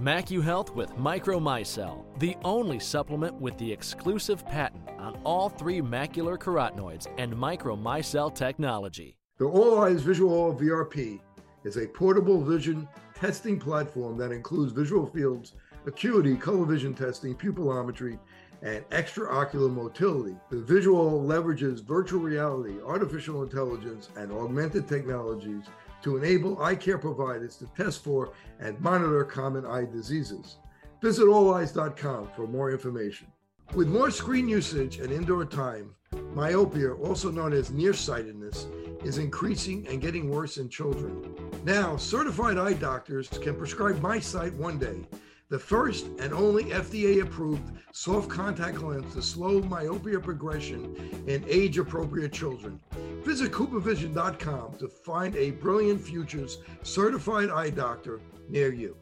MacuHealth with Micromicelle, the only supplement with the exclusive patent on all three macular carotenoids and Micromicelle technology. The Olleyes VisuALL VRP is a portable vision testing platform that includes visual fields, acuity, color vision testing, pupillometry, and extraocular motility. The VisuALL leverages virtual reality, artificial intelligence, and augmented technologies to enable eye care providers to test for and monitor common eye diseases. Visit olleyes.com for more information. With more screen usage and indoor time, myopia, also known as nearsightedness, is increasing and getting worse in children. Now, certified eye doctors can prescribe MiSight one day, the first and only FDA approved soft contact lens to slow myopia progression in age appropriate children. Visit CooperVision.com to find a Brilliant Futures certified eye doctor near you.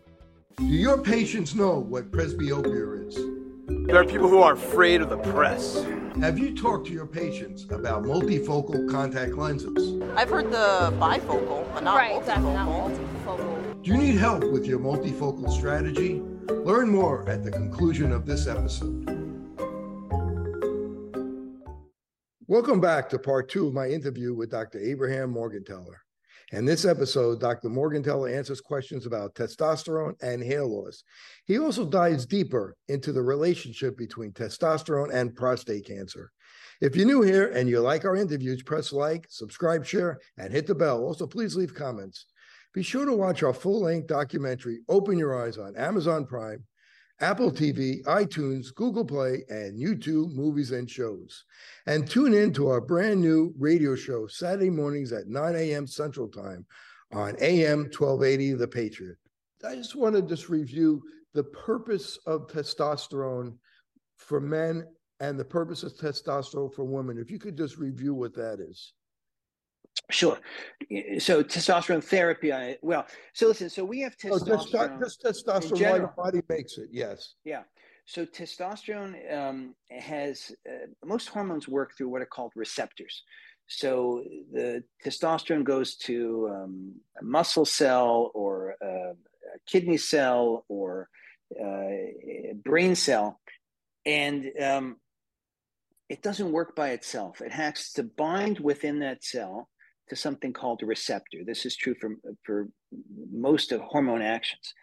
Do your patients know what presbyopia is? There are people who are afraid of the press. Have you talked to your patients about multifocal contact lenses? I've heard the bifocal, but not right, multifocal. exactly, not multifocal. Do you need help with your multifocal strategy? Learn more at the conclusion of this episode. Welcome back to part two of my interview with Dr. Abraham Morgentaler. In this episode, Dr. Morgentaler answers questions about testosterone and hair loss. He also dives deeper into the relationship between testosterone and prostate cancer. If you're new here and you like our interviews, press like, subscribe, share, and hit the bell. Also, please leave comments. Be sure to watch our full length documentary, Open Your Eyes, on Amazon Prime, Apple TV, iTunes, Google Play, and YouTube movies and shows. And tune in to our brand new radio show Saturday mornings at 9 a.m. Central Time on AM 1280 The Patriot. I just want to just review the purpose of testosterone for men and the purpose of testosterone for women. If you could just review what that is. Sure. So testosterone therapy. I well. So listen. So we have Oh, testosterone. just, just testosterone, the body makes it. Yes. Yeah. So testosterone um, has uh, most hormones work through what are called receptors. So the testosterone goes to um, a muscle cell or a, a kidney cell or uh, a brain cell, and um, it doesn't work by itself. It has to bind within that cell to something called a receptor. This is true for for most of hormone actions,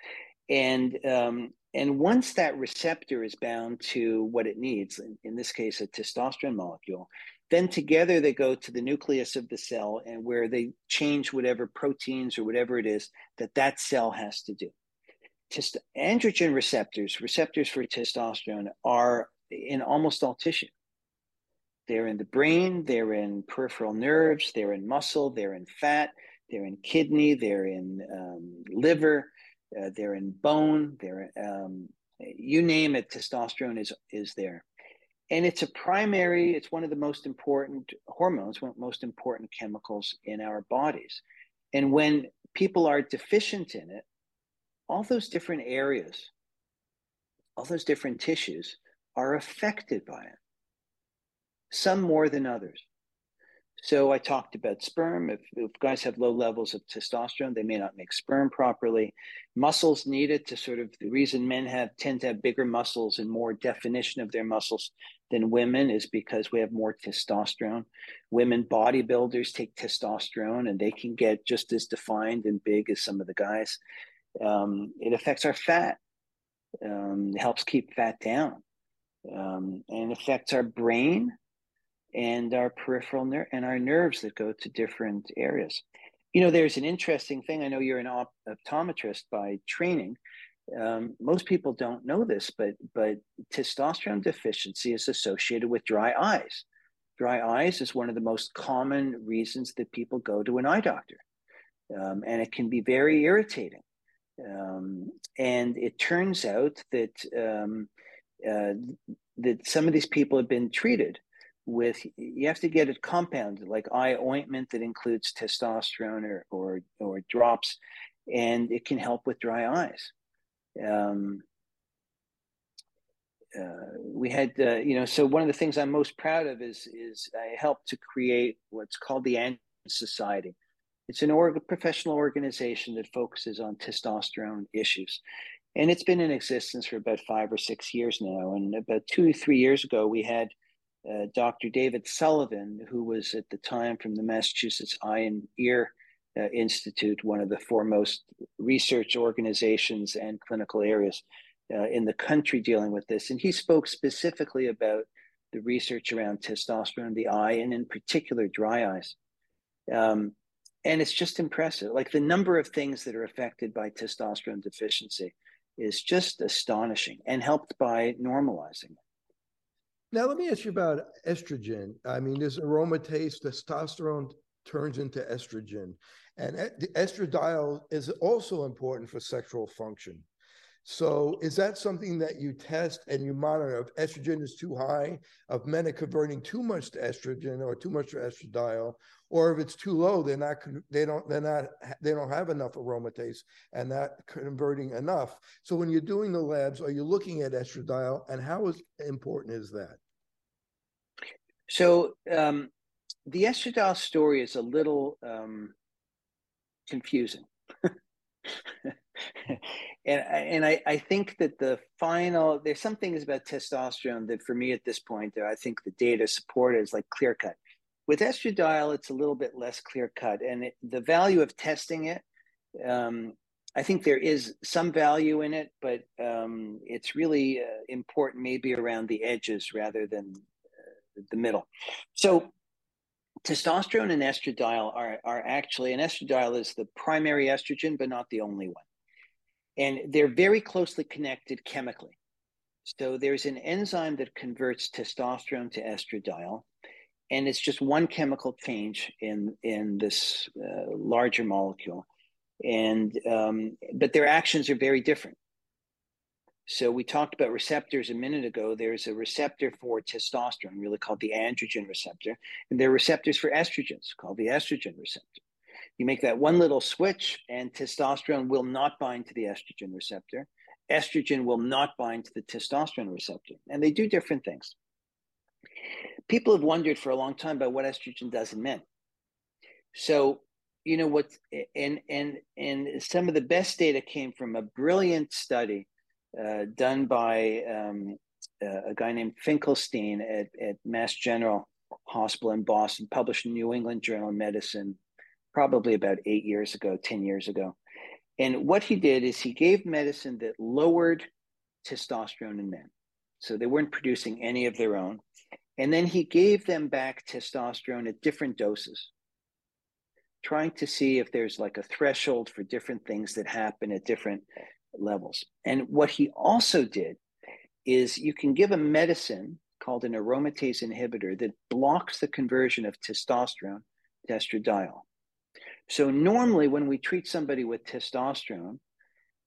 and um, and once that receptor is bound to what it needs, in, in this case, a testosterone molecule, then together they go to the nucleus of the cell and where they change whatever proteins or whatever it is that that cell has to do. Test- androgen receptors, receptors for testosterone, are in almost all tissue. They're in the brain, they're in peripheral nerves, they're in muscle, they're in fat, they're in kidney, they're in um, liver, uh, they're in bone, they're um, you name it, testosterone is is there, and it's a primary. It's one of the most important hormones, one of the most important chemicals in our bodies, and when people are deficient in it, all those different areas, all those different tissues are affected by it some more than others. So I talked about sperm. If, if, guys have low levels of testosterone, they may not make sperm properly. Muscles needed to sort of the reason men have tend to have bigger muscles and more definition of their muscles than women is because we have more testosterone. Women bodybuilders take testosterone and they can get just as defined and big as some of the guys. Um, it affects our fat. Um, helps keep fat down, um, and affects our brain and our peripheral nerve and our nerves that go to different areas. You know, there's an interesting thing. I know you're an op- optometrist by training. Um, most people don't know this, but but testosterone deficiency is associated with dry eyes. Dry eyes is one of the most common reasons that people go to an eye doctor, um, and it can be very irritating. Um, and it turns out that um, uh, that some of these people have been treated with you have to get it compounded like eye ointment that includes testosterone or or, or drops and it can help with dry eyes. Um, uh, we had uh, you know so one of the things i'm most proud of is is i helped to create what's called the androgen society. It's an org- professional organization that focuses on testosterone issues. And it's been in existence for about five or six years now. And about two three years ago we had uh, dr david sullivan who was at the time from the massachusetts eye and ear uh, institute one of the foremost research organizations and clinical areas uh, in the country dealing with this. And he spoke specifically about the research around testosterone in the eye, and in particular, dry eyes. Um, and it's just impressive. Like the number of things that are affected by testosterone deficiency is just astonishing and helped by normalizing it. Now, let me ask you about estrogen. I mean, there's aromatase, testosterone turns into estrogen, and the estradiol is also important for sexual function. So is that something that you test and you monitor if estrogen is too high, if men are converting too much to estrogen or too much to estradiol, or if it's too low, they're not they don't they're not they don't have enough aromatase and not converting enough. So when you're doing the labs, are you looking at estradiol and how is, important is that? So um, the estradiol story is a little um, confusing. and and I, I think that the final there's some things about testosterone that for me at this point I think the data support is like clear cut. With estradiol, it's a little bit less clear cut, and it, the value of testing it, um, I think there is some value in it, but um, it's really uh, important maybe around the edges rather than uh, the middle. So testosterone and estradiol are, are actually, and estradiol is the primary estrogen, but not the only one and they're very closely connected chemically. So there's an enzyme that converts testosterone to estradiol, and it's just one chemical change in in this uh, larger molecule, and um, but their actions are very different. So we talked about receptors a minute ago. There's a receptor for testosterone, really called the androgen receptor, and there are receptors for estrogens called the estrogen receptor. You make that one little switch, and testosterone will not bind to the estrogen receptor. Estrogen will not bind to the testosterone receptor, and they do different things. People have wondered for a long time about what estrogen does in men. So, you know what, and and and some of the best data came from a brilliant study uh, done by um, uh, a guy named Finkelstein at, at Mass General Hospital in Boston, published in New England Journal of Medicine probably about eight years ago, 10 years ago. And what he did is he gave medicine that lowered testosterone in men. So they weren't producing any of their own. And then he gave them back testosterone at different doses, trying to see if there's like a threshold for different things that happen at different levels. And what he also did is you can give a medicine called an aromatase inhibitor that blocks the conversion of testosterone to estradiol. So normally when we treat somebody with testosterone,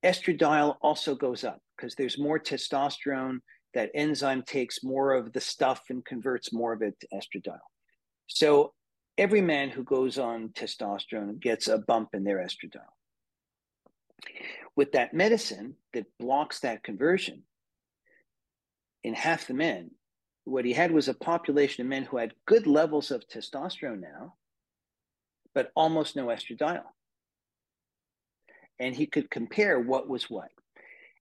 estradiol also goes up because there's more testosterone. That enzyme takes more of the stuff and converts more of it to estradiol. So every man who goes on testosterone gets a bump in their estradiol. With that medicine that blocks that conversion, in half the men, what he had was a population of men who had good levels of testosterone now, but almost no estradiol. And he could compare what was what.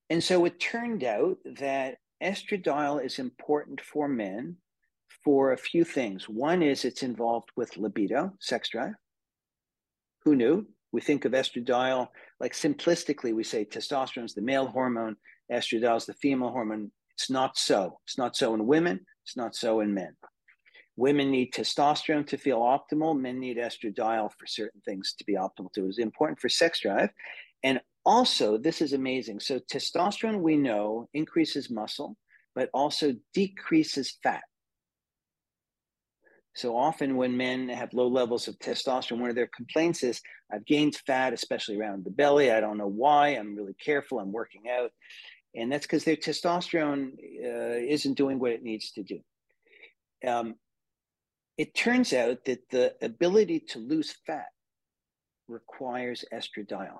And so it turned out that estradiol is important for men for a few things. One is it's involved with libido, sex drive. Who knew? We think of estradiol like simplistically, we say testosterone is the male hormone, estradiol is the female hormone. It's not so. It's not so in women, it's not so in men. Women need testosterone to feel optimal. Men need estradiol for certain things to be optimal too. It's important for sex drive. And also, this is amazing. So, testosterone, we know, increases muscle, but also decreases fat. So often, when men have low levels of testosterone, one of their complaints is, I've gained fat, especially around the belly. I don't know why. I'm really careful. I'm working out. And that's because their testosterone uh, isn't doing what it needs to do. Um, it turns out that the ability to lose fat requires estradiol.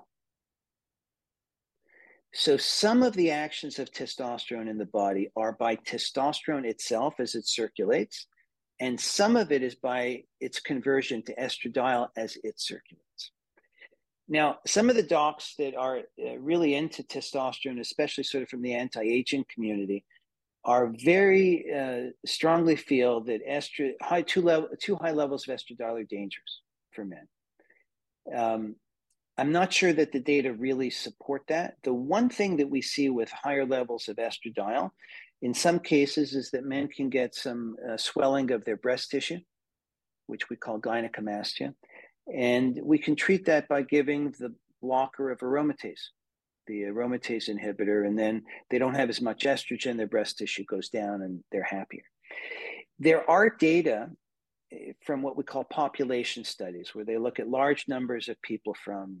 So, some of the actions of testosterone in the body are by testosterone itself as it circulates, and some of it is by its conversion to estradiol as it circulates. Now, some of the docs that are uh, really into testosterone, especially sort of from the anti aging community, are very uh, strongly feel that estro- high too, level, too high levels of estradiol are dangerous for men. Um, I'm not sure that the data really support that. The one thing that we see with higher levels of estradiol in some cases is that men can get some uh, swelling of their breast tissue, which we call gynecomastia. And we can treat that by giving the blocker of aromatase, the aromatase inhibitor, and then they don't have as much estrogen, their breast tissue goes down, and they're happier. There are data from what we call population studies, where they look at large numbers of people from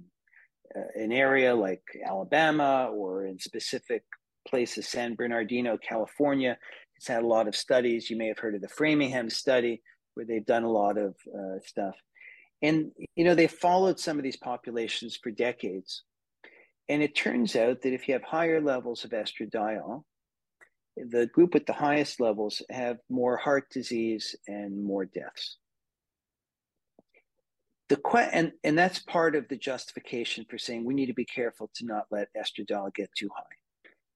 uh, an area like Alabama or in specific places, San Bernardino, California. It's had a lot of studies. You may have heard of the Framingham study, where they've done a lot of uh, stuff. And, you know, they followed some of these populations for decades. And it turns out that if you have higher levels of estradiol, the group with the highest levels have more heart disease and more deaths. The que- and, and that's part of the justification for saying we need to be careful to not let estradiol get too high.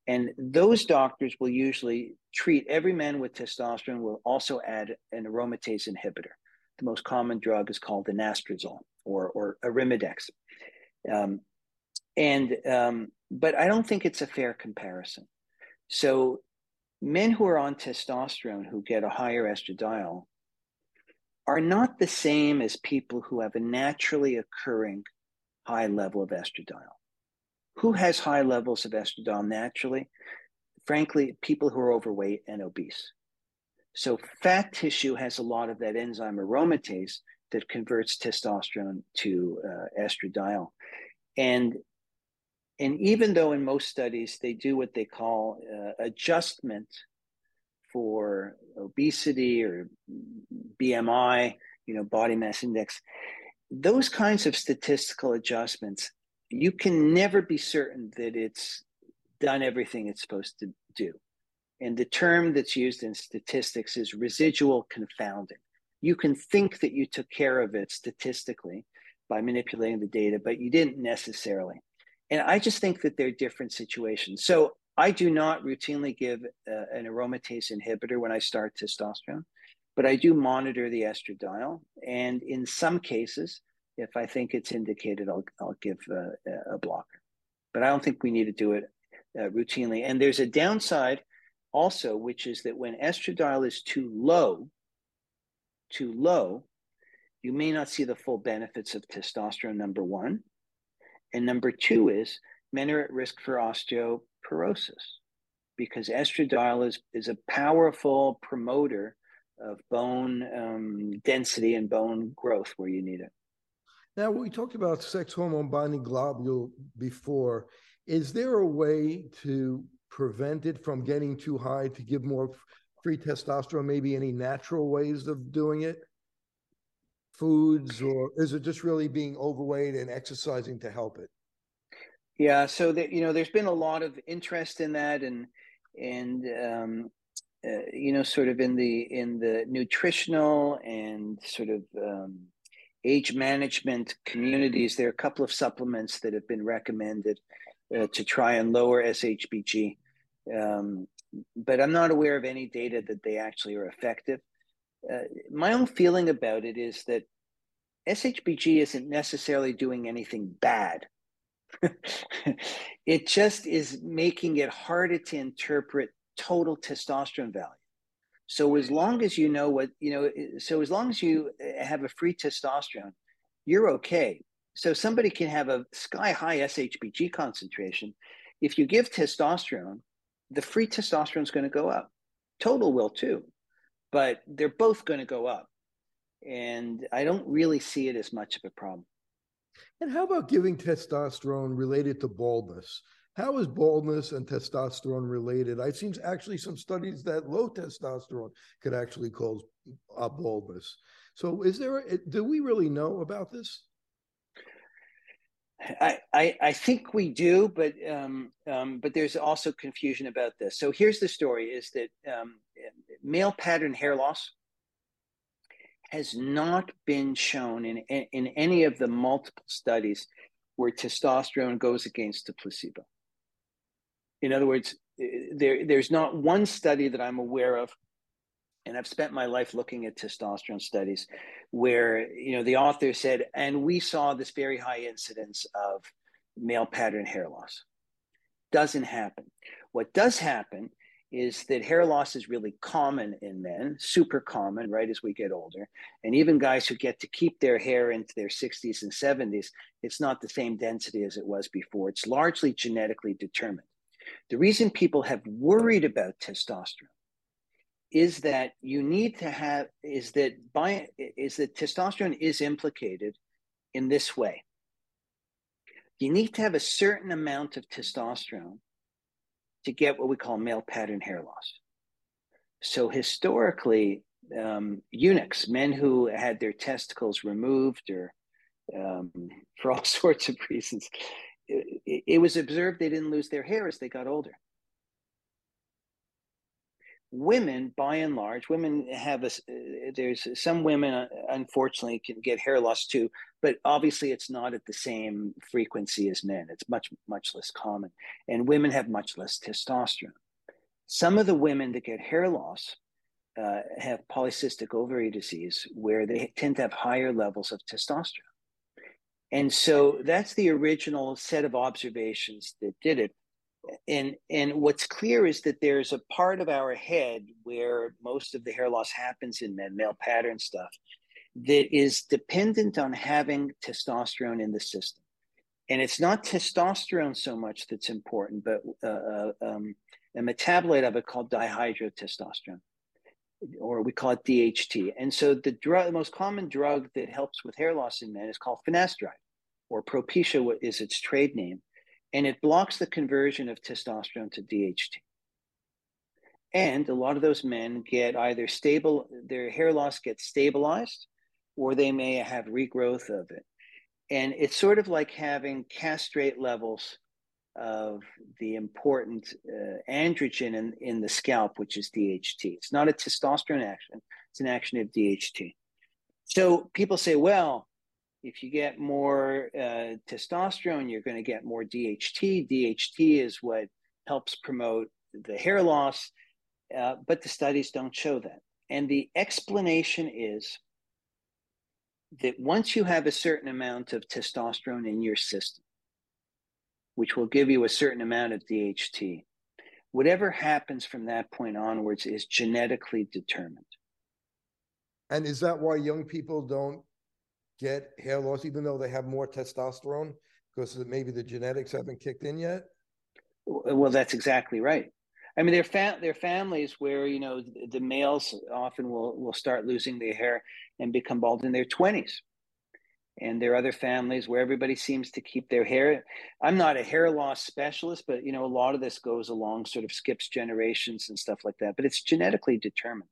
And those doctors will usually treat every man with testosterone, will also add an aromatase inhibitor the most common drug is called anastrozole or, or arimidex. Um, and um, but I don't think it's a fair comparison. So men who are on testosterone who get a higher estradiol are not the same as people who have a naturally occurring high level of estradiol. Who has high levels of estradiol naturally? Frankly, people who are overweight and obese. So fat tissue has a lot of that enzyme aromatase that converts testosterone to uh, estradiol. And, and even though in most studies they do what they call uh, adjustment for obesity or BMI, you know, body mass index, those kinds of statistical adjustments, you can never be certain that it's done everything it's supposed to do. And the term that's used in statistics is residual confounding. You can think that you took care of it statistically by manipulating the data, but you didn't necessarily. And I just think that they're different situations. So I do not routinely give uh, an aromatase inhibitor when I start testosterone, but I do monitor the estradiol. And in some cases, if I think it's indicated, I'll, I'll give uh, a blocker. But I don't think we need to do it uh, routinely. And there's a downside also, which is that when estradiol is too low, too low, you may not see the full benefits of testosterone, number one. And number two is men are at risk for osteoporosis because estradiol is, is a powerful promoter of bone um, density and bone growth where you need it. Now, we talked about sex hormone binding globule before. Is there a way to prevent it from getting too high to give more free testosterone? Maybe any natural ways of doing it? Foods, or is it just really being overweight and exercising to help it? Yeah, so that you know, there's been a lot of interest in that, and and um, uh, you know, sort of in the in the nutritional and sort of um, age management communities. There are a couple of supplements that have been recommended uh, to try and lower SHBG. Um, but I'm not aware of any data that they actually are effective. Uh, my own feeling about it is that SHBG isn't necessarily doing anything bad. it just is making it harder to interpret total testosterone value. So as long as you know what, you know, so as long as you have a free testosterone, you're okay so somebody can have a sky high SHBG concentration. If you give testosterone, the free testosterone is going to go up. Total will too, but they're both going to go up. And I don't really see it as much of a problem. And how about giving testosterone related to baldness? How is baldness and testosterone related? I've seen actually some studies that low testosterone could actually cause uh, baldness. So, is there? A, do we really know about this? I, I, I think we do, but um, um, but there's also confusion about this. So here's the story: is that um, male pattern hair loss has not been shown in in any of the multiple studies where testosterone goes against the placebo. In other words, eh, there there's not one study that I'm aware of and I've spent my life looking at testosterone studies where you know the author said and we saw this very high incidence of male pattern hair loss doesn't happen what does happen is that hair loss is really common in men super common right as we get older. And even guys who get to keep their hair into their 60s and 70s it's not the same density as it was before. It's largely genetically determined. The reason people have worried about testosterone is that you need to have is that by is that testosterone is implicated in this way. You need to have a certain amount of testosterone to get what we call male pattern hair loss. So historically um, eunuchs men who had their testicles removed or um, for all sorts of reasons it, it was observed they didn't lose their hair as they got older women by and large women have a there's some women uh, unfortunately can get hair loss too but obviously it's not at the same frequency as men. It's much much less common and women have much less testosterone. Some of the women that get hair loss uh, have polycystic ovary disease where they tend to have higher levels of testosterone. And so that's the original set of observations that did it and and what's clear is that there's a part of our head where most of the hair loss happens in men male pattern stuff that is dependent on having testosterone in the system and it's not testosterone so much that's important but uh, uh um, a metabolite of it called dihydrotestosterone or we call it DHT. And so the drug, the most common drug that helps with hair loss in men is called finasteride, or Propecia is its trade name and it blocks the conversion of testosterone to DHT. And a lot of those men get either stable, their hair loss gets stabilized, or they may have regrowth of it. And it's sort of like having castrate levels of the important uh, androgen in, in the scalp, which is DHT. It's not a testosterone action, it's an action of DHT. So people say, well, if you get more uh, testosterone, you're going to get more DHT. DHT is what helps promote the hair loss, uh, but the studies don't show that. And the explanation is that once you have a certain amount of testosterone in your system, which will give you a certain amount of DHT, whatever happens from that point onwards is genetically determined. And is that why young people don't get hair loss, even though they have more testosterone, because maybe the genetics haven't kicked in yet? Well, that's exactly right. I mean, there are, fa- there are families where you know the males often will will start losing their hair and become bald in their twenties, and there are other families where everybody seems to keep their hair. I'm not a hair loss specialist, but you know a lot of this goes along, sort of skips generations and stuff like that. But it's genetically determined.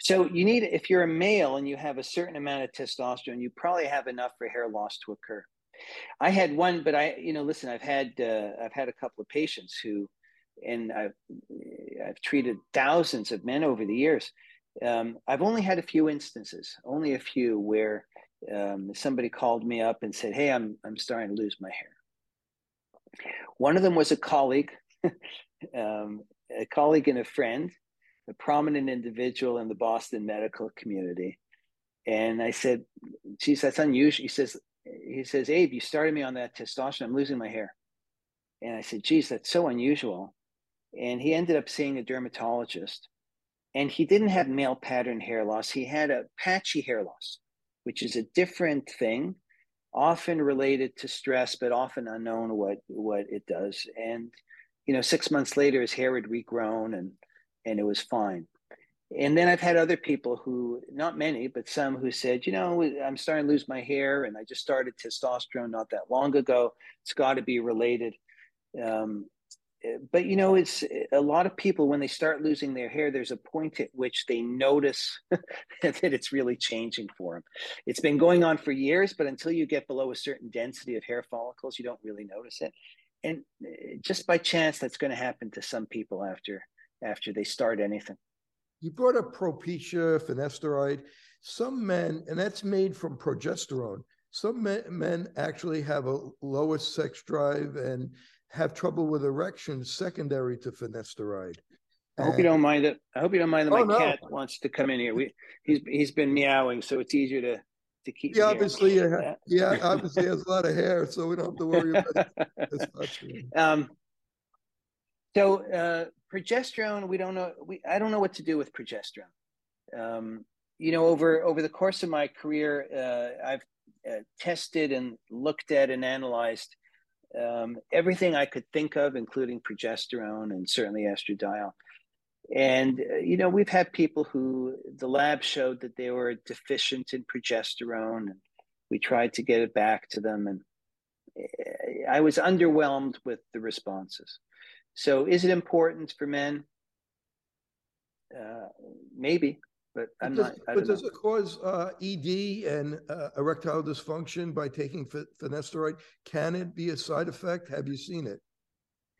So you need, if you're a male and you have a certain amount of testosterone, you probably have enough for hair loss to occur. I had one, but I, you know, listen, I've had, uh, I've had a couple of patients who, and I've, I've treated thousands of men over the years. Um, I've only had a few instances, only a few where um, somebody called me up and said, "Hey, I'm I'm starting to lose my hair." One of them was a colleague, um, a colleague and a friend, a prominent individual in the Boston medical community. And I said, geez, that's unusual. He says, he says, Abe, you started me on that testosterone. I'm losing my hair. And I said, geez, that's so unusual. And he ended up seeing a dermatologist. And he didn't have male pattern hair loss. He had a patchy hair loss, which is a different thing, often related to stress, but often unknown what, what it does. And, you know, six months later, his hair had regrown and and it was fine. And then I've had other people who, not many, but some who said, you know, I'm starting to lose my hair and I just started testosterone not that long ago. It's got to be related. Um, but you know, it's a lot of people when they start losing their hair, there's a point at which they notice that it's really changing for them. It's been going on for years, but until you get below a certain density of hair follicles, you don't really notice it. And uh, just by chance, that's going to happen to some people after after they start anything. You brought up Propecia, finasteride. Some men, and that's made from progesterone. Some men, men actually have a lower sex drive and have trouble with erections secondary to finasteride. I hope you don't mind that. I hope you don't mind that oh, my no. cat wants to come in here. We he's he's been meowing, so it's easier to to keep. Yeah, obviously, yeah, yeah, obviously has a lot of hair, so we don't have to worry about it. um, so uh, progesterone, we don't know. We I don't know what to do with progesterone. Um, you know, over over the course of my career, uh, I've uh, tested and looked at and analyzed um, everything I could think of, including progesterone and certainly estradiol. And, uh, you know, we've had people who the lab showed that they were deficient in progesterone, and we tried to get it back to them. And uh, I was underwhelmed with the responses. So, is it important for men? Uh, maybe but I'm does, not. but know. does it cause uh, ED and uh, erectile dysfunction by taking finasteride? Can it be a side effect? Have you seen it?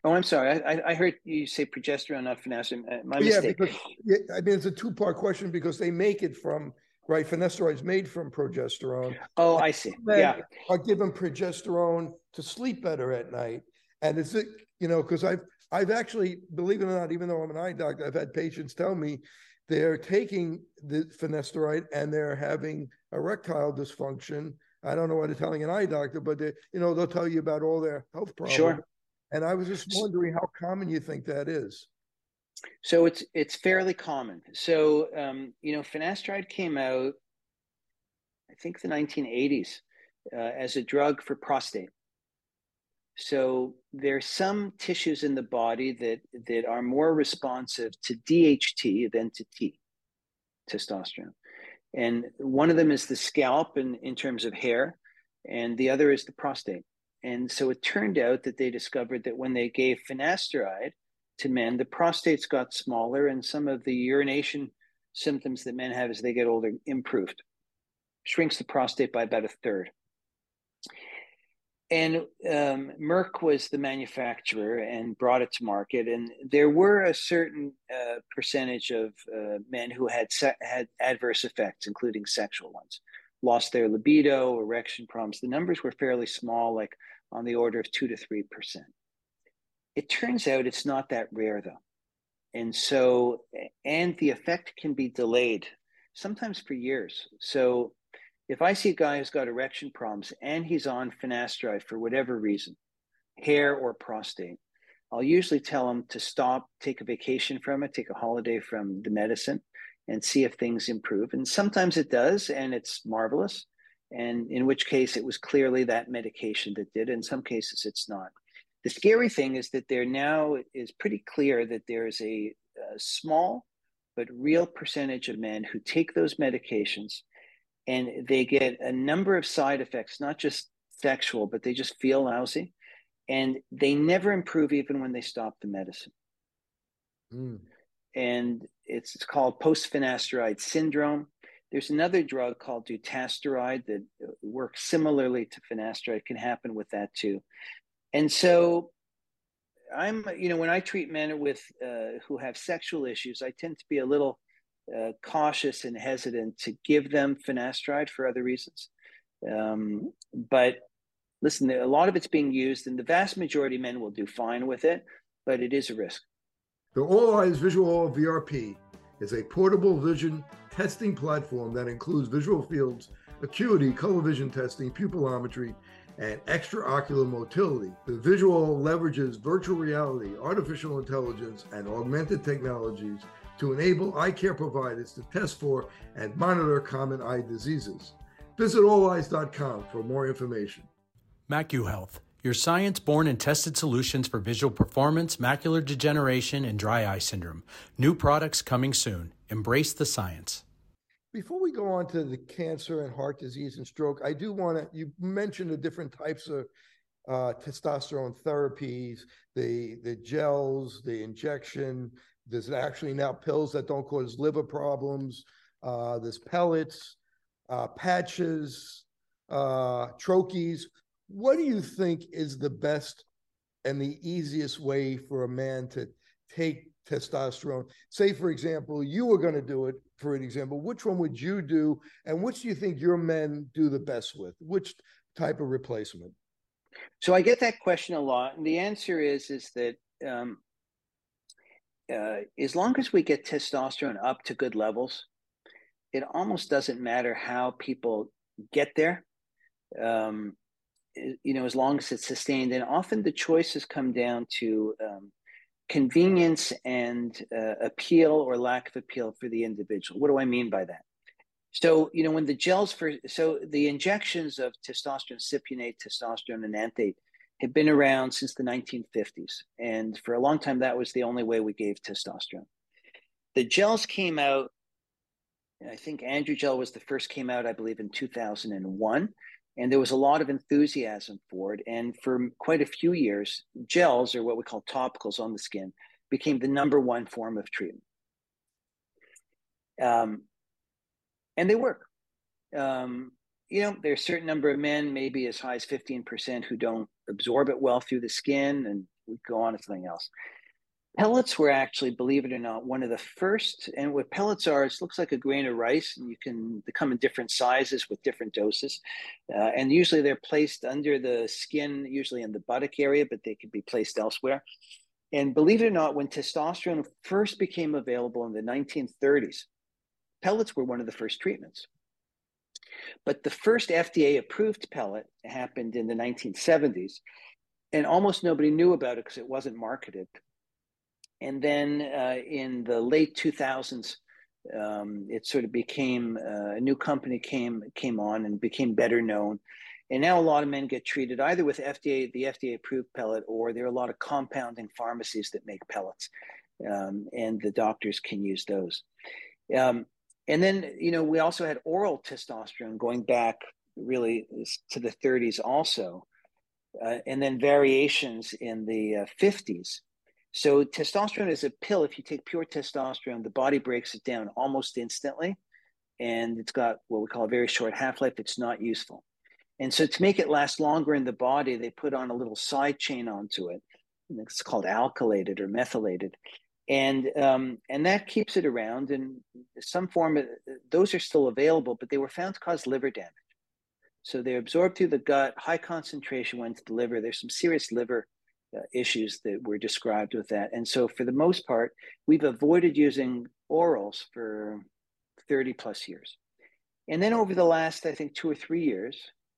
Oh, I'm sorry. I, I heard you say progesterone, not finasteride. Uh, my yeah, mistake. Because, yeah, I mean, it's a two part question because they make it from right. Finasteride is made from progesterone. Oh, I see. Yeah, are given progesterone to sleep better at night, and is it you know because I've I've actually believe it or not, even though I'm an eye doctor, I've had patients tell me they're taking the finasteride and they're having erectile dysfunction. I don't know what they're telling an eye doctor, but they, you know, they'll tell you about all their health problems. Sure. And I was just wondering how common you think that is. So it's it's fairly common. So um, you know, finasteride came out, I think the 1980s, uh, as a drug for prostate. So there's some tissues in the body that that are more responsive to DHT than to T, testosterone. And one of them is the scalp in, in terms of hair, and the other is the prostate. And so it turned out that they discovered that when they gave finasteride to men, the prostates got smaller, and some of the urination symptoms that men have as they get older improved. Shrinks the prostate by about a third and um, Merck was the manufacturer and brought it to market. And there were a certain uh, percentage of uh, men who had se- had adverse effects, including sexual ones, lost their libido, erection problems. The numbers were fairly small, like on the order of two to three percent. It turns out it's not that rare, though, and so and the effect can be delayed, sometimes for years. So if I see a guy who's got erection problems and he's on finasteride for whatever reason, hair or prostate, I'll usually tell him to stop, take a vacation from it, take a holiday from the medicine, and see if things improve. And sometimes it does, and it's marvelous. And in which case, it was clearly that medication that did. In some cases, it's not. The scary thing is that there now is pretty clear that there is a, a small but real percentage of men who take those medications and they get a number of side effects, not just sexual, but they just feel lousy. And they never improve even when they stop the medicine. Mm. And it's, it's called post finasteride syndrome. There's another drug called dutasteride that works similarly to finasteride. It can happen with that too. And so I'm, you know, when I treat men with uh, who have sexual issues, I tend to be a little uh, cautious and hesitant to give them finasteride for other reasons. Um, but listen, a lot of it's being used, and the vast majority of men will do fine with it, but it is a risk. The Olleyes VisuALL VRP is a portable vision testing platform that includes visual fields, acuity, color vision testing, pupillometry, and extraocular motility. The VisuALL leverages virtual reality, artificial intelligence, and augmented technologies to enable eye care providers to test for and monitor common eye diseases. Visit olleyes.com for more information. MacuHealth, your science born and tested solutions for visual performance, macular degeneration, and dry eye syndrome. New products coming soon. Embrace the science. Before we go on to the cancer and heart disease and stroke, I do want to, you mentioned the different types of uh, testosterone therapies, the the gels, the injection. There's actually now pills that don't cause liver problems. Uh, there's pellets, uh, patches, uh, troches. What do you think is the best and the easiest way for a man to take testosterone? Say, for example, you were going to do it, for an example. Which one would you do? And which do you think your men do the best with? Which type of replacement? So I get that question a lot. And the answer is, is that um, uh, as long as we get testosterone up to good levels, it almost doesn't matter how people get there. Um, you know, as long as it's sustained, and often the choices come down to um, convenience and uh, appeal or lack of appeal for the individual. What do I mean by that? So, you know, when the gels for, so the injections of testosterone, cypionate, testosterone, and enanthate have been around since the 1950s. And for a long time, that was the only way we gave testosterone. The gels came out, I think Androgel was the first came out, I believe, in 2001 and there was a lot of enthusiasm for it. And for quite a few years, gels, or what we call topicals on the skin, became the number one form of treatment. Um, and they work. Um, you know, there's a certain number of men, maybe as high as 15%, who don't absorb it well through the skin, and we go on to something else. Pellets were actually, believe it or not, one of the first. And what pellets are, it looks like a grain of rice, and you can they come in different sizes with different doses. Uh, and usually they're placed under the skin, usually in the buttock area, but they could be placed elsewhere. And believe it or not, when testosterone first became available in the 1930s, pellets were one of the first treatments. But the first FDA approved pellet happened in the 1970s, and almost nobody knew about it because it wasn't marketed and then uh, in the late 2000s, um, it sort of became uh, a new company came came on and became better known. And now a lot of men get treated either with FDA, the FDA approved pellet, or there are a lot of compounding pharmacies that make pellets, um, and the doctors can use those. Um, and then, you know, we also had oral testosterone going back really to the 30s also, uh, and then variations in the uh, 50s so testosterone is a pill. If you take pure testosterone, the body breaks it down almost instantly, and it's got what we call a very short half life. It's not useful, and so to make it last longer in the body, they put on a little side chain onto it. It's called alkylated or methylated, and um, and that keeps it around. And some form those are still available, but they were found to cause liver damage. So they're absorbed through the gut. High concentration went to the liver. There's some serious liver uh, issues that were described with that. And so, for the most part, we've avoided using orals for 30 plus years. And then, over the last, I think, two or three years,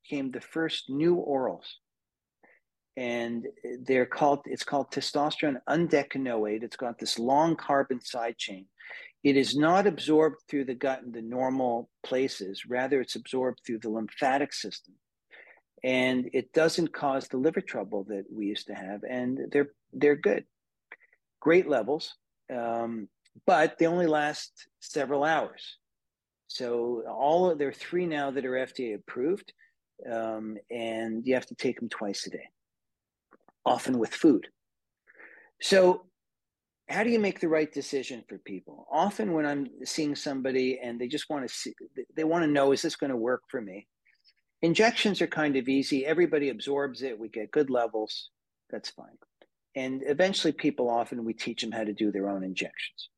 came the first new orals. And they're called, it's called testosterone undecanoate. It's got this long carbon side chain. It is not absorbed through the gut in the normal places, rather, it's absorbed through the lymphatic system. And it doesn't cause the liver trouble that we used to have and they're they're good. Great levels um, but they only last several hours. So all of, there are three now that are fda approved um, and you have to take them twice a day often with food so how do you make the right decision for people often when i'm seeing somebody and they just want to see they want to know is this going to work for me Injections are kind of easy. Everybody absorbs it. We get good levels. That's fine. And eventually, people often we teach them how to do their own injections.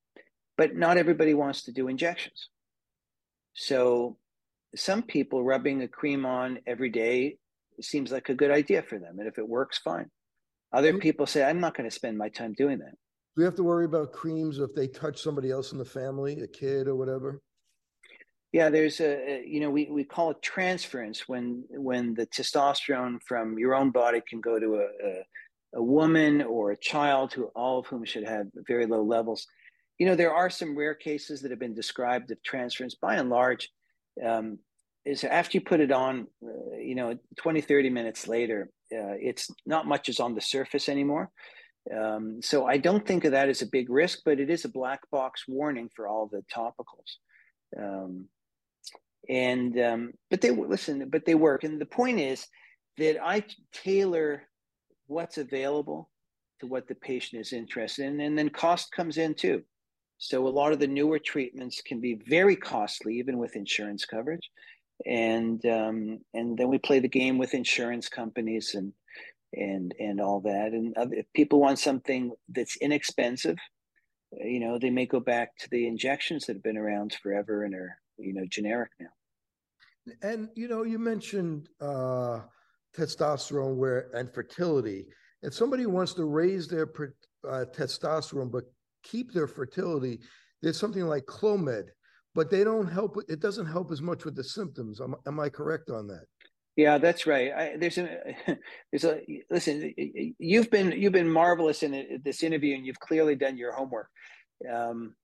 But not everybody wants to do injections. So, some people rubbing a cream on every day seems like a good idea for them. And if it works, fine. Other people say, I'm not going to spend my time doing that. Do we have to worry about creams if they touch somebody else in the family, a kid or whatever? Yeah, there's a, you know we, we call it transference when when the testosterone from your own body can go to a, a, a woman or a child who all of whom should have very low levels. You know there are some rare cases that have been described of transference. By and large, um, is after you put it on, uh, you know, 20, 30 minutes later, uh, it's not much is on the surface anymore. Um, so I don't think of that as a big risk, but it is a black box warning for all the topicals. Um, and um, but they listen but they work and the point is that I tailor what's available to what the patient is interested in, and then cost comes in too. So a lot of the newer treatments can be very costly, even with insurance coverage, and um, and then we play the game with insurance companies and and and all that. And if people want something that's inexpensive, you know, they may go back to the injections that have been around forever and are you know generic now. And you know, you mentioned uh, testosterone where and fertility. If somebody wants to raise their uh, testosterone but keep their fertility, there's something like Clomid, but they don't help. It doesn't help as much with the symptoms. Am, am I correct on that? Yeah, that's right. I, there's a there's a listen. You've been you've been marvelous in this interview, and you've clearly done your homework. Um,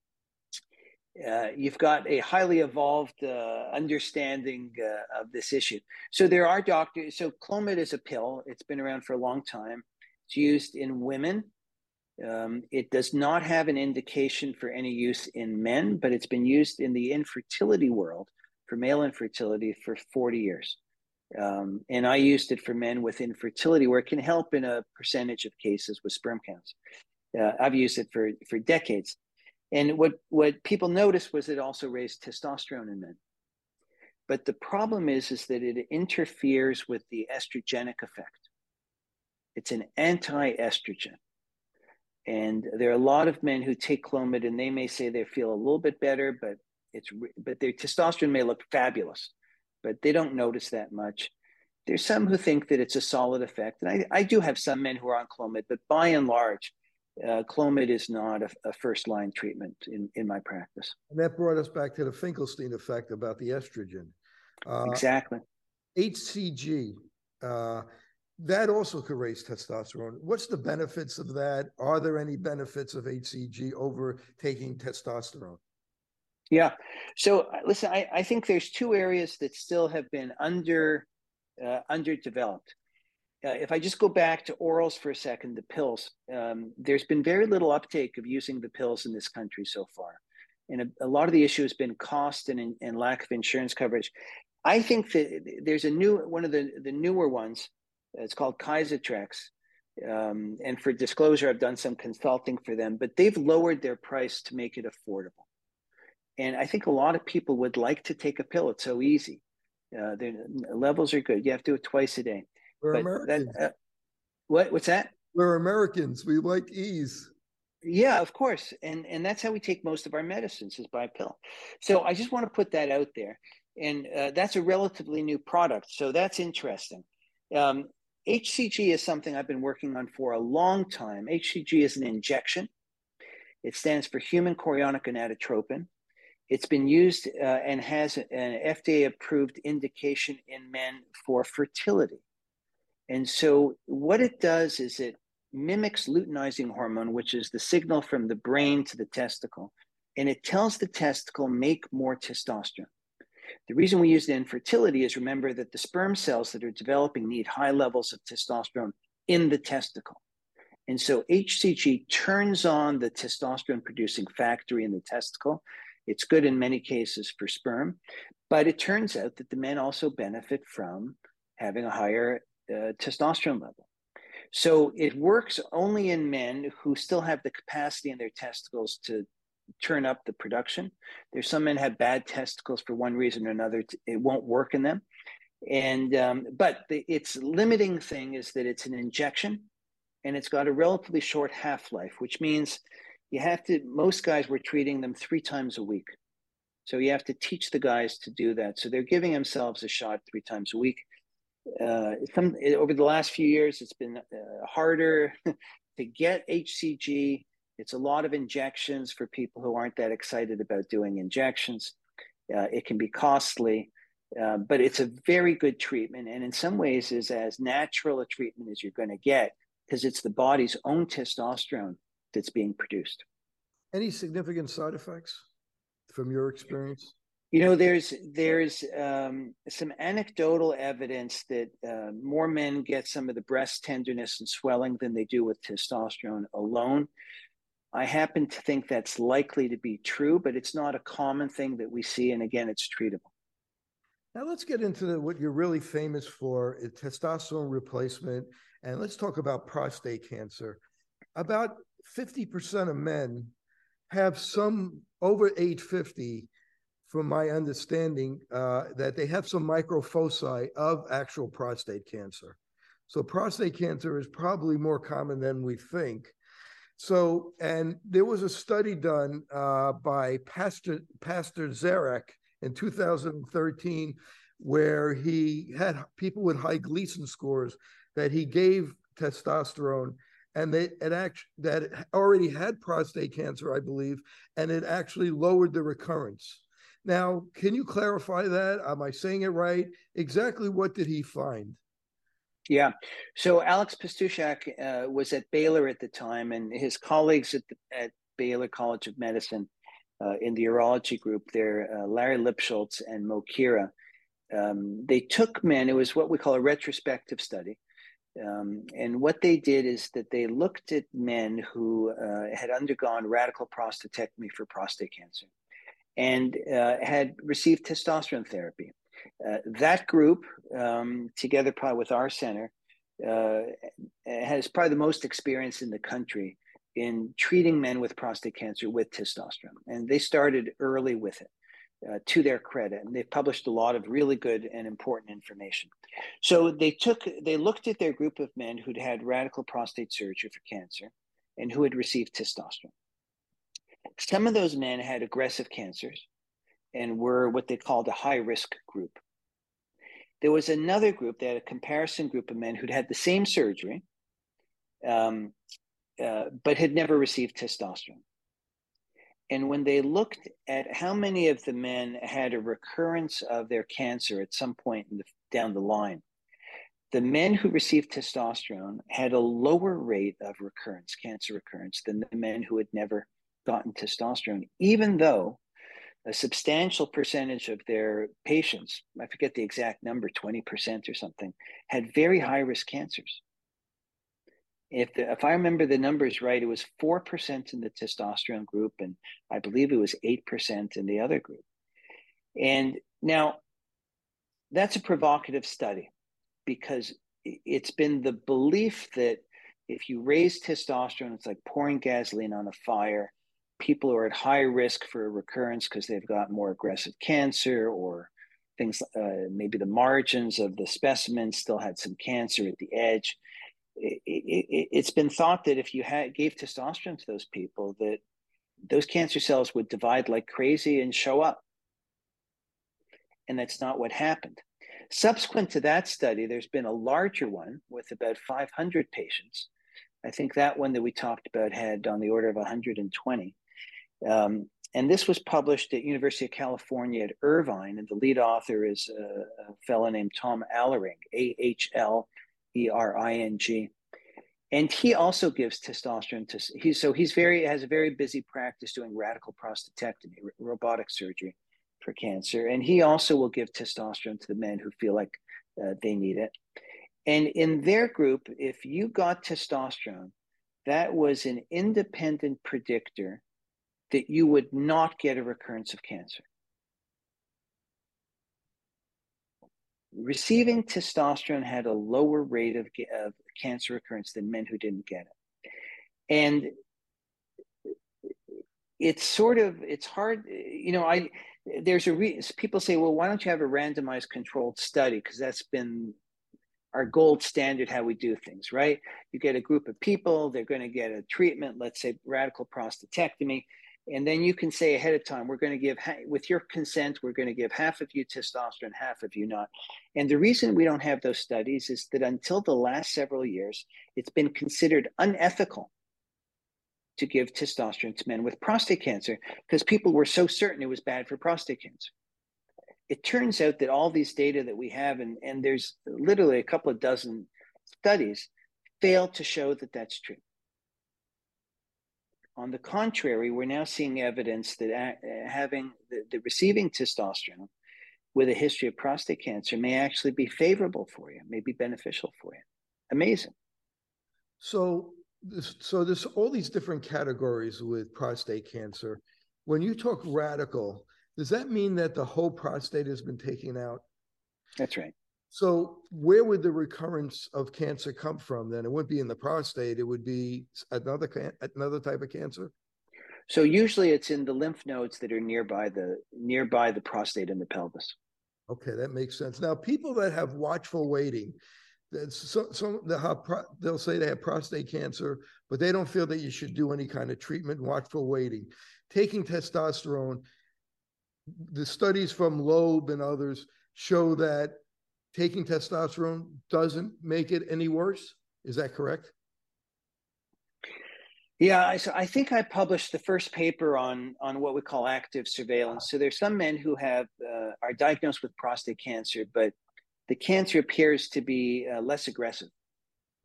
uh, you've got a highly evolved uh, understanding uh, of this issue. So there are doctors. So Clomid is a pill. It's been around for a long time. It's used in women. Um, it does not have an indication for any use in men, but it's been used in the infertility world for male infertility for 40 years. Um, and I used it for men with infertility, where it can help in a percentage of cases with sperm counts. Uh, I've used it for for decades, and what what people noticed was it also raised testosterone in men. But the problem is is that it interferes with the estrogenic effect. It's an anti-estrogen. And there are a lot of men who take Clomid and they may say they feel a little bit better, but it's but their testosterone may look fabulous but they don't notice that much. There's some who think that it's a solid effect. And I, I do have some men who are on Clomid, but by and large, uh, Clomid is not a, a, first line treatment in, in my practice. And that brought us back to the Finkelstein effect about the estrogen. Uh, exactly. HCG, uh, that also could raise testosterone. What's the benefits of that? Are there any benefits of HCG over taking testosterone? Yeah. So uh, listen, I, I think there's two areas that still have been under uh, underdeveloped. Uh, if I just go back to orals for a second, the pills, um, there's been very little uptake of using the pills in this country so far. And a, a lot of the issue has been cost and, and lack of insurance coverage. I think that there's a new one of the, the newer ones. It's called Kyzatrex. Um, and for disclosure, I've done some consulting for them, but they've lowered their price to make it affordable. And I think a lot of people would like to take a pill. It's so easy. Uh, the levels are good. You have to do it twice a day. We're but Americans. That, uh, what? What's that? We're Americans. We like ease. Yeah, of course, and and that's how we take most of our medicines is by pill. So I just want to put that out there, and uh, that's a relatively new product. So that's interesting. Um, HCG is something I've been working on for a long time. HCG is an injection. It stands for human chorionic gonadotropin. It's been used uh, and has an FDA approved indication in men for fertility. And so, what it does is it mimics luteinizing hormone, which is the signal from the brain to the testicle, and it tells the testicle make more testosterone. The reason we use it in fertility is remember that the sperm cells that are developing need high levels of testosterone in the testicle. And so HCG turns on the testosterone producing factory in the testicle it's good in many cases for sperm, but it turns out that the men also benefit from having a higher uh, testosterone level. So it works only in men who still have the capacity in their testicles to turn up the production. There's some men have bad testicles for one reason or another. It won't work in them. And um, but the, its limiting thing is that it's an injection, and it's got a relatively short half life, which means you have to most guys were treating them three times a week so you have to teach the guys to do that so they're giving themselves a shot three times a week uh, some, over the last few years it's been uh, harder to get hcg it's a lot of injections for people who aren't that excited about doing injections uh, it can be costly uh, but it's a very good treatment and in some ways is as natural a treatment as you're going to get because it's the body's own testosterone that's being produced. Any significant side effects from your experience? You know, there's there's um, some anecdotal evidence that uh, more men get some of the breast tenderness and swelling than they do with testosterone alone. I happen to think that's likely to be true, but it's not a common thing that we see. And again, it's treatable. Now let's get into the, what you're really famous for: testosterone replacement, and let's talk about prostate cancer. About 50% of men have some over age 50 from my understanding, uh, that they have some microfoci of actual prostate cancer. So prostate cancer is probably more common than we think. So, and there was a study done uh, by Pastor Pastuszak in 2013, where he had people with high Gleason scores that he gave testosterone, and they it actually that already had prostate cancer, I believe, and it actually lowered the recurrence. Now, can you clarify that? Am I saying it right? Exactly what did he find? Yeah. So Alex Pastuszak uh, was at Baylor at the time, and his colleagues at, the, at Baylor College of Medicine uh, in the urology group there, uh, Larry Lipshultz and Mo Khera, um, they took men, it was what we call a retrospective study. Um, and what they did is that they looked at men who uh, had undergone radical prostatectomy for prostate cancer and uh, had received testosterone therapy. Uh, that group, um, together probably with our center, uh, has probably the most experience in the country in treating men with prostate cancer with testosterone. And they started early with it. Uh, to their credit, and they've published a lot of really good and important information. So they took, they looked at their group of men who'd had radical prostate surgery for cancer, and who had received testosterone. Some of those men had aggressive cancers, and were what they called a high risk group. There was another group, they had a comparison group of men who'd had the same surgery, um, uh, but had never received testosterone. And when they looked at how many of the men had a recurrence of their cancer at some point the, down the line, the men who received testosterone had a lower rate of recurrence, cancer recurrence, than the men who had never gotten testosterone, even though a substantial percentage of their patients, I forget the exact number, 20% or something, had very high risk cancers. If, the, if I remember the numbers right, it was 4% in the testosterone group, and I believe it was 8% in the other group. And now that's a provocative study because it's been the belief that if you raise testosterone, it's like pouring gasoline on a fire people who are at high risk for recurrence because they've got more aggressive cancer or things uh, maybe the margins of the specimen still had some cancer at the edge. It, has it, been thought that if you had, gave testosterone to those people that those cancer cells would divide like crazy and show up. And that's not what happened. Subsequent to that study there's been a larger one with about 500 patients. I think that one that we talked about had on the order of 120 um, and this was published at University of California at Irvine, and the lead author is a, a fellow named Tom Ahlering, A H L E R I N G, and he also gives testosterone to. He's so he's very has a very busy practice doing radical prostatectomy, robotic surgery for cancer, and he also will give testosterone to the men who feel like uh, they need it. And in their group, if you got testosterone, that was an independent predictor that you would not get a recurrence of cancer. Receiving testosterone had a lower rate of, of cancer recurrence than men who didn't get it. And it's sort of it's hard you know i there's a re- people say well why don't you have a randomized controlled study because that's been our gold standard how we do things right you get a group of people they're going to get a treatment let's say radical prostatectomy and then you can say ahead of time we're going to give with your consent we're going to give half of you testosterone half of you not. And the reason we don't have those studies is that until the last several years it's been considered unethical to give testosterone to men with prostate cancer because people were so certain it was bad for prostate cancer. It turns out that all these data that we have and, and there's literally a couple of dozen studies fail to show that that's true on the contrary, we're now seeing evidence that uh, having the, the, receiving testosterone with a history of prostate cancer may actually be favorable for you, may be beneficial for you. Amazing. So, this, so there's all these different categories with prostate cancer. When you talk radical, does that mean that the whole prostate has been taken out? That's right. So, where would the recurrence of cancer come from? Then it wouldn't be in the prostate; it would be another another type of cancer. So usually it's in the lymph nodes that are nearby the nearby the prostate and the pelvis. Okay, that makes sense. Now, people that have watchful waiting, some, some they'll, they'll say they have prostate cancer, but they don't feel that you should do any kind of treatment. Watchful waiting, taking testosterone. The studies from Loeb and others show that taking testosterone doesn't make it any worse. Is that correct? Yeah, I, so I think I published the first paper on on what we call active surveillance. So there's some men who have uh, are diagnosed with prostate cancer, but the cancer appears to be uh, less aggressive.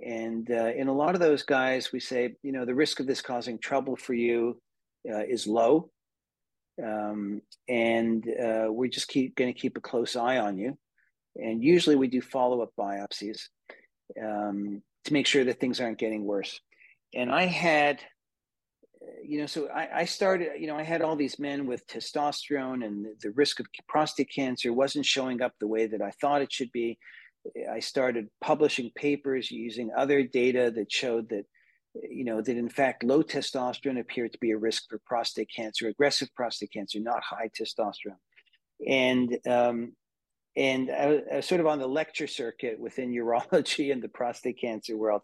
And uh, in a lot of those guys, we say, you know, the risk of this causing trouble for you uh, is low, um, and uh, we're just keep going to keep a close eye on you. And usually, we do follow up biopsies um, to make sure that things aren't getting worse and I had, you know, so I, I, started, you know, I had all these men with testosterone, and the, the risk of prostate cancer wasn't showing up the way that I thought it should be. I started publishing papers using other data that showed that, you know, that in fact low testosterone appeared to be a risk for prostate cancer, aggressive prostate cancer, not high testosterone. And um, and I was sort of on the lecture circuit within urology and the prostate cancer world,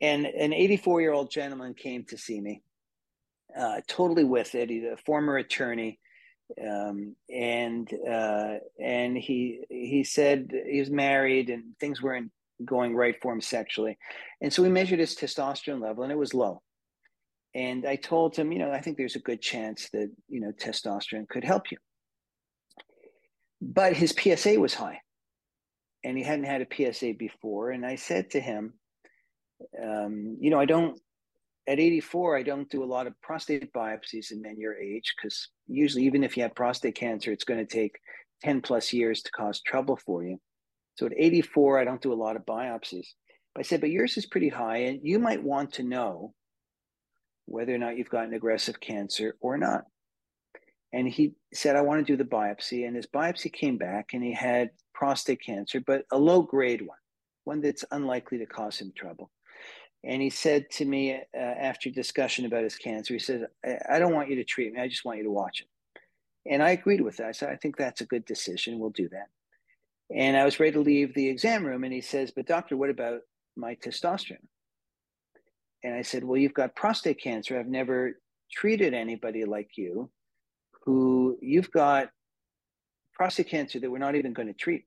and an 84 year old gentleman came to see me, uh, totally with it. He's a former attorney, um, and uh, and he he said he was married and things weren't going right for him sexually, and so we measured his testosterone level and it was low. And I told him, you know, I think there's a good chance that you know testosterone could help you. But his PSA was high, and he hadn't had a PSA before. And I said to him, um, you know, I don't, at 84, I don't do a lot of prostate biopsies in men your age because usually, even if you have prostate cancer, it's going to take 10 plus years to cause trouble for you. So at 84, I don't do a lot of biopsies. But I said, but yours is pretty high, and you might want to know whether or not you've got an aggressive cancer or not. And he said, I want to do the biopsy. And his biopsy came back, and he had prostate cancer, but a low grade one, one that's unlikely to cause him trouble. And he said to me uh, after discussion about his cancer, he said, I don't want you to treat me. I just want you to watch it. And I agreed with that. I said, I think that's a good decision. We'll do that. And I was ready to leave the exam room. And he says, But doctor, what about my testosterone? And I said, Well, you've got prostate cancer. I've never treated anybody like you who you've got prostate cancer that we're not even going to treat.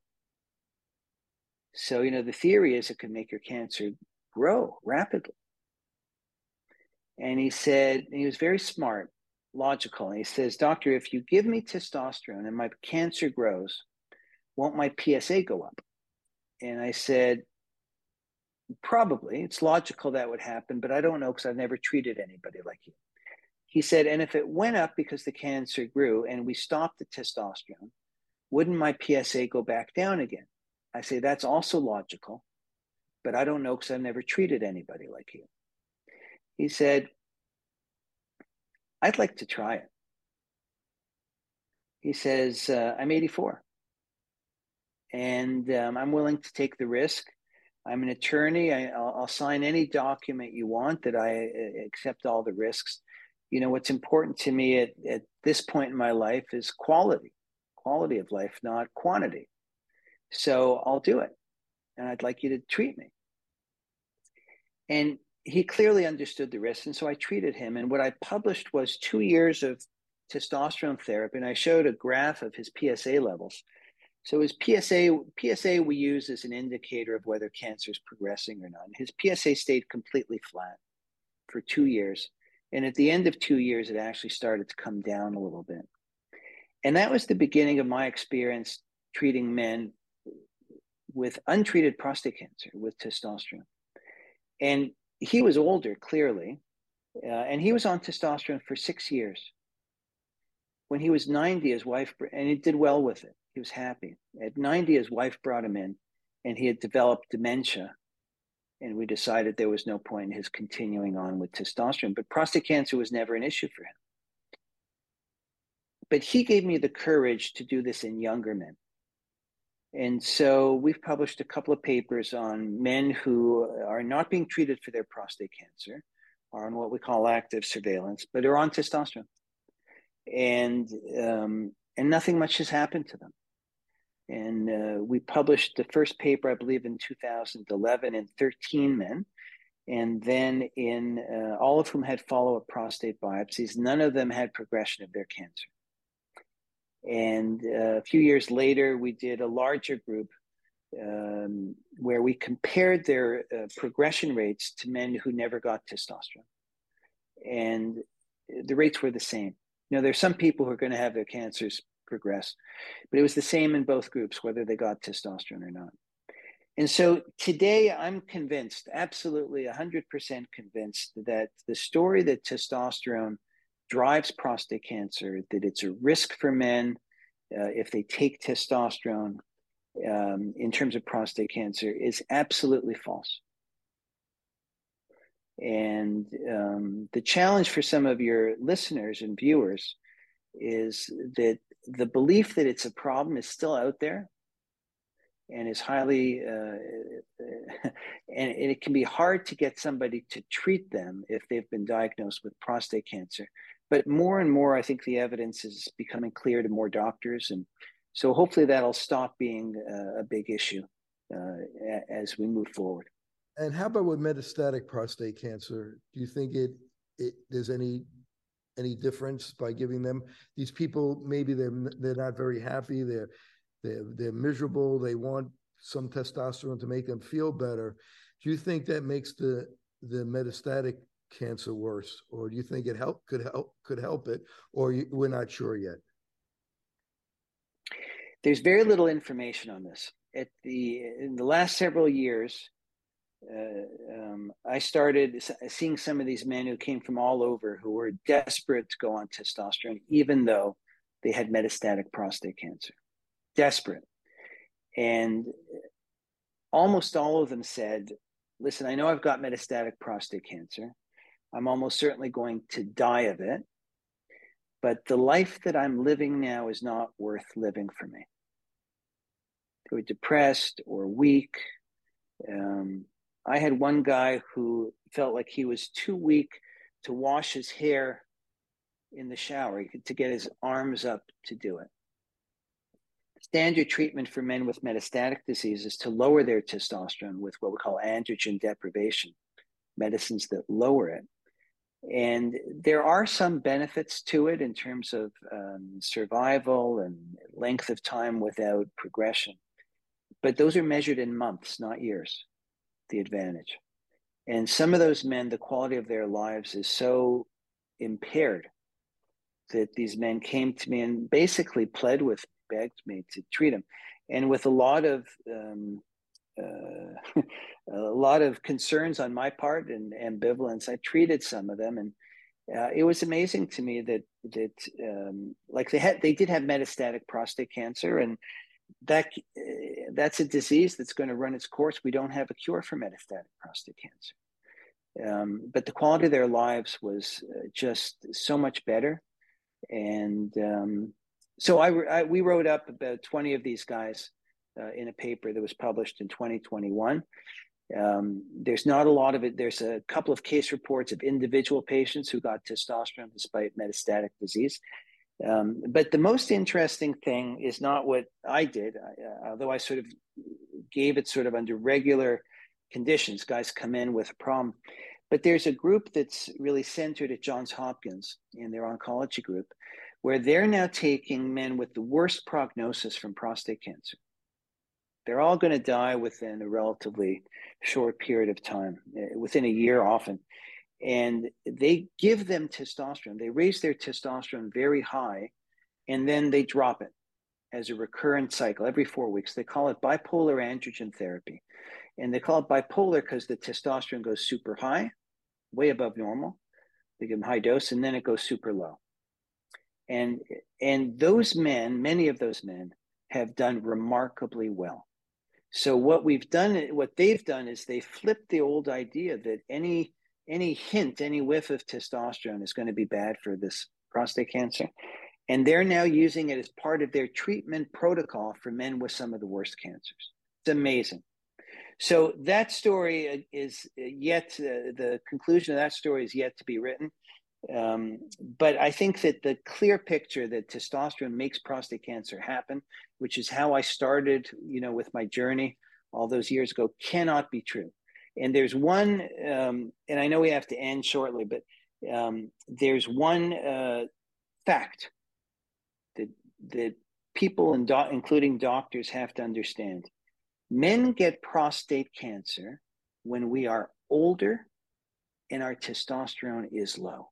So, you know, the theory is it could make your cancer grow rapidly. And he said, and he was very smart, logical. And he says, Doctor, if you give me testosterone and my cancer grows, won't my PSA go up? And I said, Probably. It's logical that would happen, but I don't know because I've never treated anybody like you. He said, And if it went up because the cancer grew and we stopped the testosterone, wouldn't my PSA go back down again? I say, That's also logical but I don't know because I've never treated anybody like you. He said, I'd like to try it. He says, uh, I'm 84 and um, I'm willing to take the risk. I'm an attorney. I, will sign any document you want that I uh, accept all the risks. You know, what's important to me at, at this point in my life is quality, quality of life, not quantity. So I'll do it. And I'd like you to treat me. And he clearly understood the risks. And so I treated him. And what I published was two years of testosterone therapy. And I showed a graph of his PSA levels. So his PSA, PSA we use as an indicator of whether cancer is progressing or not. His PSA stayed completely flat for two years. And at the end of two years, it actually started to come down a little bit. And that was the beginning of my experience treating men with untreated prostate cancer with testosterone. And he was older, clearly, uh, and he was on testosterone for six years. When he was 90, his wife, and he did well with it. He was happy. At 90, his wife brought him in, and he had developed dementia. And we decided there was no point in his continuing on with testosterone. But prostate cancer was never an issue for him. But he gave me the courage to do this in younger men. And so we've published a couple of papers on men who are not being treated for their prostate cancer, are on what we call active surveillance, but are on testosterone. And um, and nothing much has happened to them. And uh, we published the first paper, I believe, in 2011 in 13 men. And then in uh, all of whom had follow up prostate biopsies, none of them had progression of their cancer. And uh, a few years later, we did a larger group um, where we compared their uh, progression rates to men who never got testosterone. And the rates were the same. You know, there's some people who are going to have their cancers progress, but it was the same in both groups, whether they got testosterone or not. And so today I'm convinced, absolutely 100% convinced, that the story that testosterone drives prostate cancer, that it's a risk for men uh, if they take testosterone um, in terms of prostate cancer, is absolutely false. And um, the challenge for some of your listeners and viewers is that the belief that it's a problem is still out there and is highly uh, and, it can be hard to get somebody to treat them if they've been diagnosed with prostate cancer. But more and more i think the evidence is becoming clear to more doctors. And so hopefully that'll stop being a big issue uh, as we move forward. And how about with metastatic prostate cancer? Do you think it, it there's any any difference by giving them these people maybe they're they're not very happy they're they're they're miserable they want some testosterone to make them feel better. Do you think that makes the the metastatic cancer worse or do you think it help could help could help it or you, we're not sure yet? There's very little information on this. At the in the last several years uh, um, I started seeing some of these men who came from all over who were desperate to go on testosterone, even though they had metastatic prostate cancer. Desperate. And almost all of them said, Listen, I know I've got metastatic prostate cancer. I'm almost certainly going to die of it. But the life that I'm living now is not worth living for me. They were depressed or weak. Um, I had one guy who felt like he was too weak to wash his hair in the shower to get his arms up to do it. Standard treatment for men with metastatic disease is to lower their testosterone with what we call androgen deprivation, medicines that lower it. And there are some benefits to it in terms of um, survival and length of time without progression. But those are measured in months, not years the advantage. And some of those men, the quality of their lives is so impaired that these men came to me and basically pled with, begged me to treat them. And with a lot of um, uh, a lot of concerns on my part and ambivalence, I treated some of them, and uh, it was amazing to me that that um, like they had they did have metastatic prostate cancer, and that uh, that's a disease that's going to run its course. We don't have a cure for metastatic prostate cancer, um, but the quality of their lives was uh, just so much better. And um, so I, I, we wrote up about twenty of these guys uh, in a paper that was published in 2021. Um, there's not a lot of it. There's a couple of case reports of individual patients who got testosterone despite metastatic disease. Um, but the most interesting thing is not what I did, uh, although I sort of gave it sort of under regular conditions. Guys come in with a problem. But there's a group that's really centered at Johns Hopkins in their oncology group, where they're now taking men with the worst prognosis from prostate cancer. They're all going to die within a relatively short period of time, uh, within a year often and they give them testosterone. They raise their testosterone very high, and then they drop it as a recurrent cycle every four weeks. They call it bipolar androgen therapy. And they call it bipolar because the testosterone goes super high, way above normal. They give them high dose, and then it goes super low. And and those men, many of those men, have done remarkably well. So what we've done, what they've done is they flipped the old idea that any any hint, any whiff of testosterone is going to be bad for this prostate cancer. And they're now using it as part of their treatment protocol for men with some of the worst cancers. It's amazing. So that story uh, is uh, yet, uh, the conclusion of that story is yet to be written. Um, but I think that the clear picture that testosterone makes prostate cancer happen, which is how I started, you know, with my journey all those years ago, cannot be true. And there's one, um, and I know we have to end shortly, but um, there's one uh, fact that that people, and do- including doctors, have to understand. Men get prostate cancer when we are older and our testosterone is low.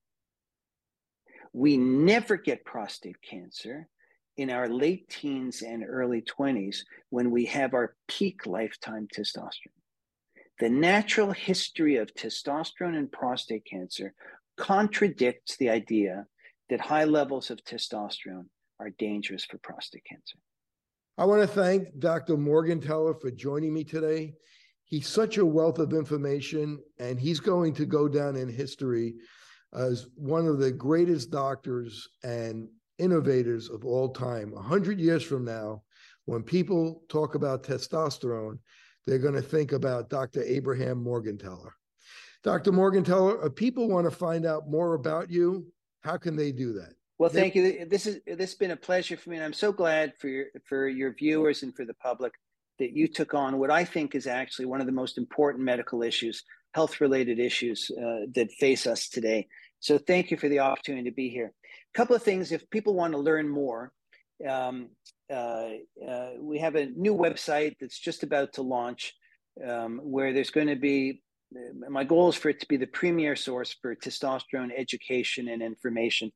We never get prostate cancer in our late teens and early 20s when we have our peak lifetime testosterone. The natural history of testosterone and prostate cancer contradicts the idea that high levels of testosterone are dangerous for prostate cancer. I want to thank Dr. Morgentaler for joining me today. He's such a wealth of information, and he's going to go down in history as one of the greatest doctors and innovators of all time. A hundred years from now, when people talk about testosterone, they're going to think about Dr. Abraham Morgentaler. Dr. Morgentaler, if people want to find out more about you, how can they do that? Well, thank you. This is this has been a pleasure for me, and I'm so glad for your for your viewers and for the public that you took on what I think is actually one of the most important medical issues, health related issues uh, that face us today. So thank you for the opportunity to be here. A couple of things, if people want to learn more, um, uh, uh, we have a new website that's just about to launch um, where there's going to be my goal is for it to be the premier source for testosterone education and information.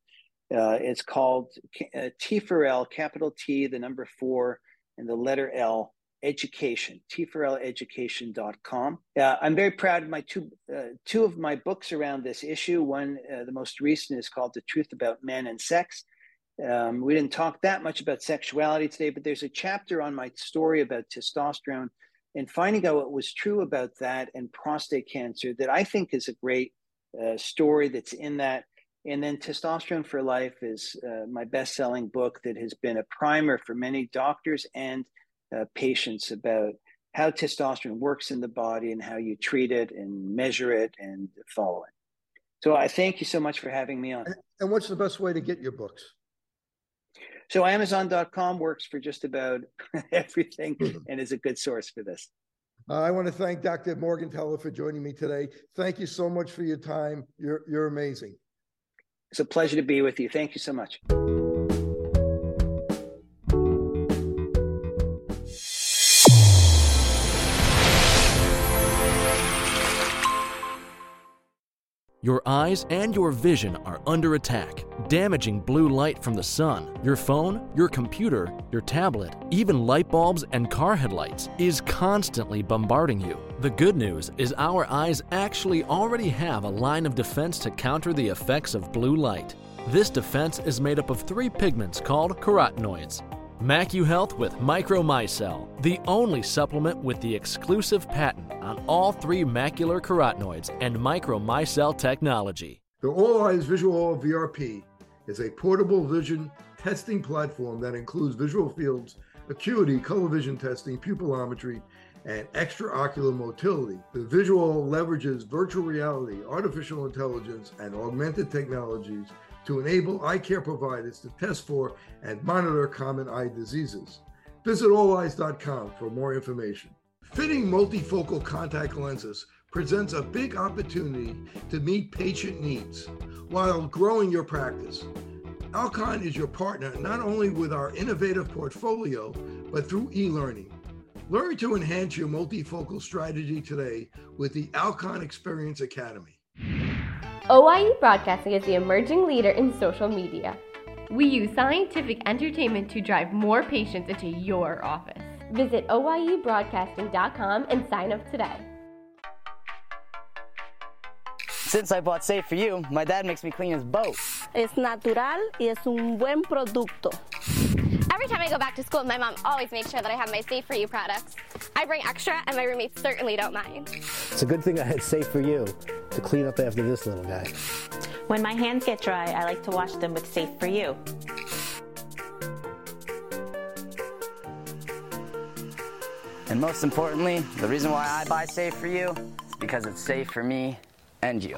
Uh, it's called uh, T4L, capital T, the number four, and the letter L, education, T4Leducation.com. Uh, I'm very proud of my two, uh, two of my books around this issue. One, uh, the most recent, is called The Truth About Men and Sex. Um, we didn't talk that much about sexuality today, but there's a chapter on my story about testosterone and finding out what was true about that and prostate cancer that I think is a great uh, story that's in that. And then Testosterone for Life is uh, my best selling book that has been a primer for many doctors and uh, patients about how testosterone works in the body and how you treat it and measure it and follow it. So I thank you so much for having me on. And what's the best way to get your books? So Amazon.com works for just about everything Mm-hmm. and is a good source for this. Uh, I want to thank Dr. Morgentaler for joining me today. Thank you so much for your time. You're you're amazing. It's a pleasure to be with you. Thank you so much. Your eyes and your vision are under attack, damaging blue light from the sun. Your phone, your computer, your tablet, even light bulbs and car headlights is constantly bombarding you. The good news is our eyes actually already have a line of defense to counter the effects of blue light. This defense is made up of three pigments called carotenoids. MacuHealth with Micromicelle, the only supplement with the exclusive patent on all three macular carotenoids and Micromicelle technology. The Olleyes VisuALL VRP is a portable vision testing platform that includes visual fields, acuity, color vision testing, pupillometry, and extraocular motility. The VisuALL leverages virtual reality, artificial intelligence, and augmented technologies to enable eye care providers to test for and monitor common eye diseases. Visit olleyes.com for more information. Fitting multifocal contact lenses presents a big opportunity to meet patient needs while growing your practice. Alcon is your partner not only with our innovative portfolio, but through e learning. Learn to enhance your multifocal strategy today with the Alcon Experience Academy. OIE Broadcasting is the emerging leader in social media. We use scientific entertainment to drive more patients into your office. Visit OIEBroadcasting.com and sign up today. Since I bought Safe for You, my dad makes me clean his boat. It's natural y es un buen producto. Every time I go back to school, my mom always makes sure that I have my Safe for You products. I bring extra, and my roommates certainly don't mind. It's a good thing I had Safe for You to clean up after this little guy. When my hands get dry, I like to wash them with Safe for You. And most importantly, the reason why I buy Safe for You is because it's safe for me and you.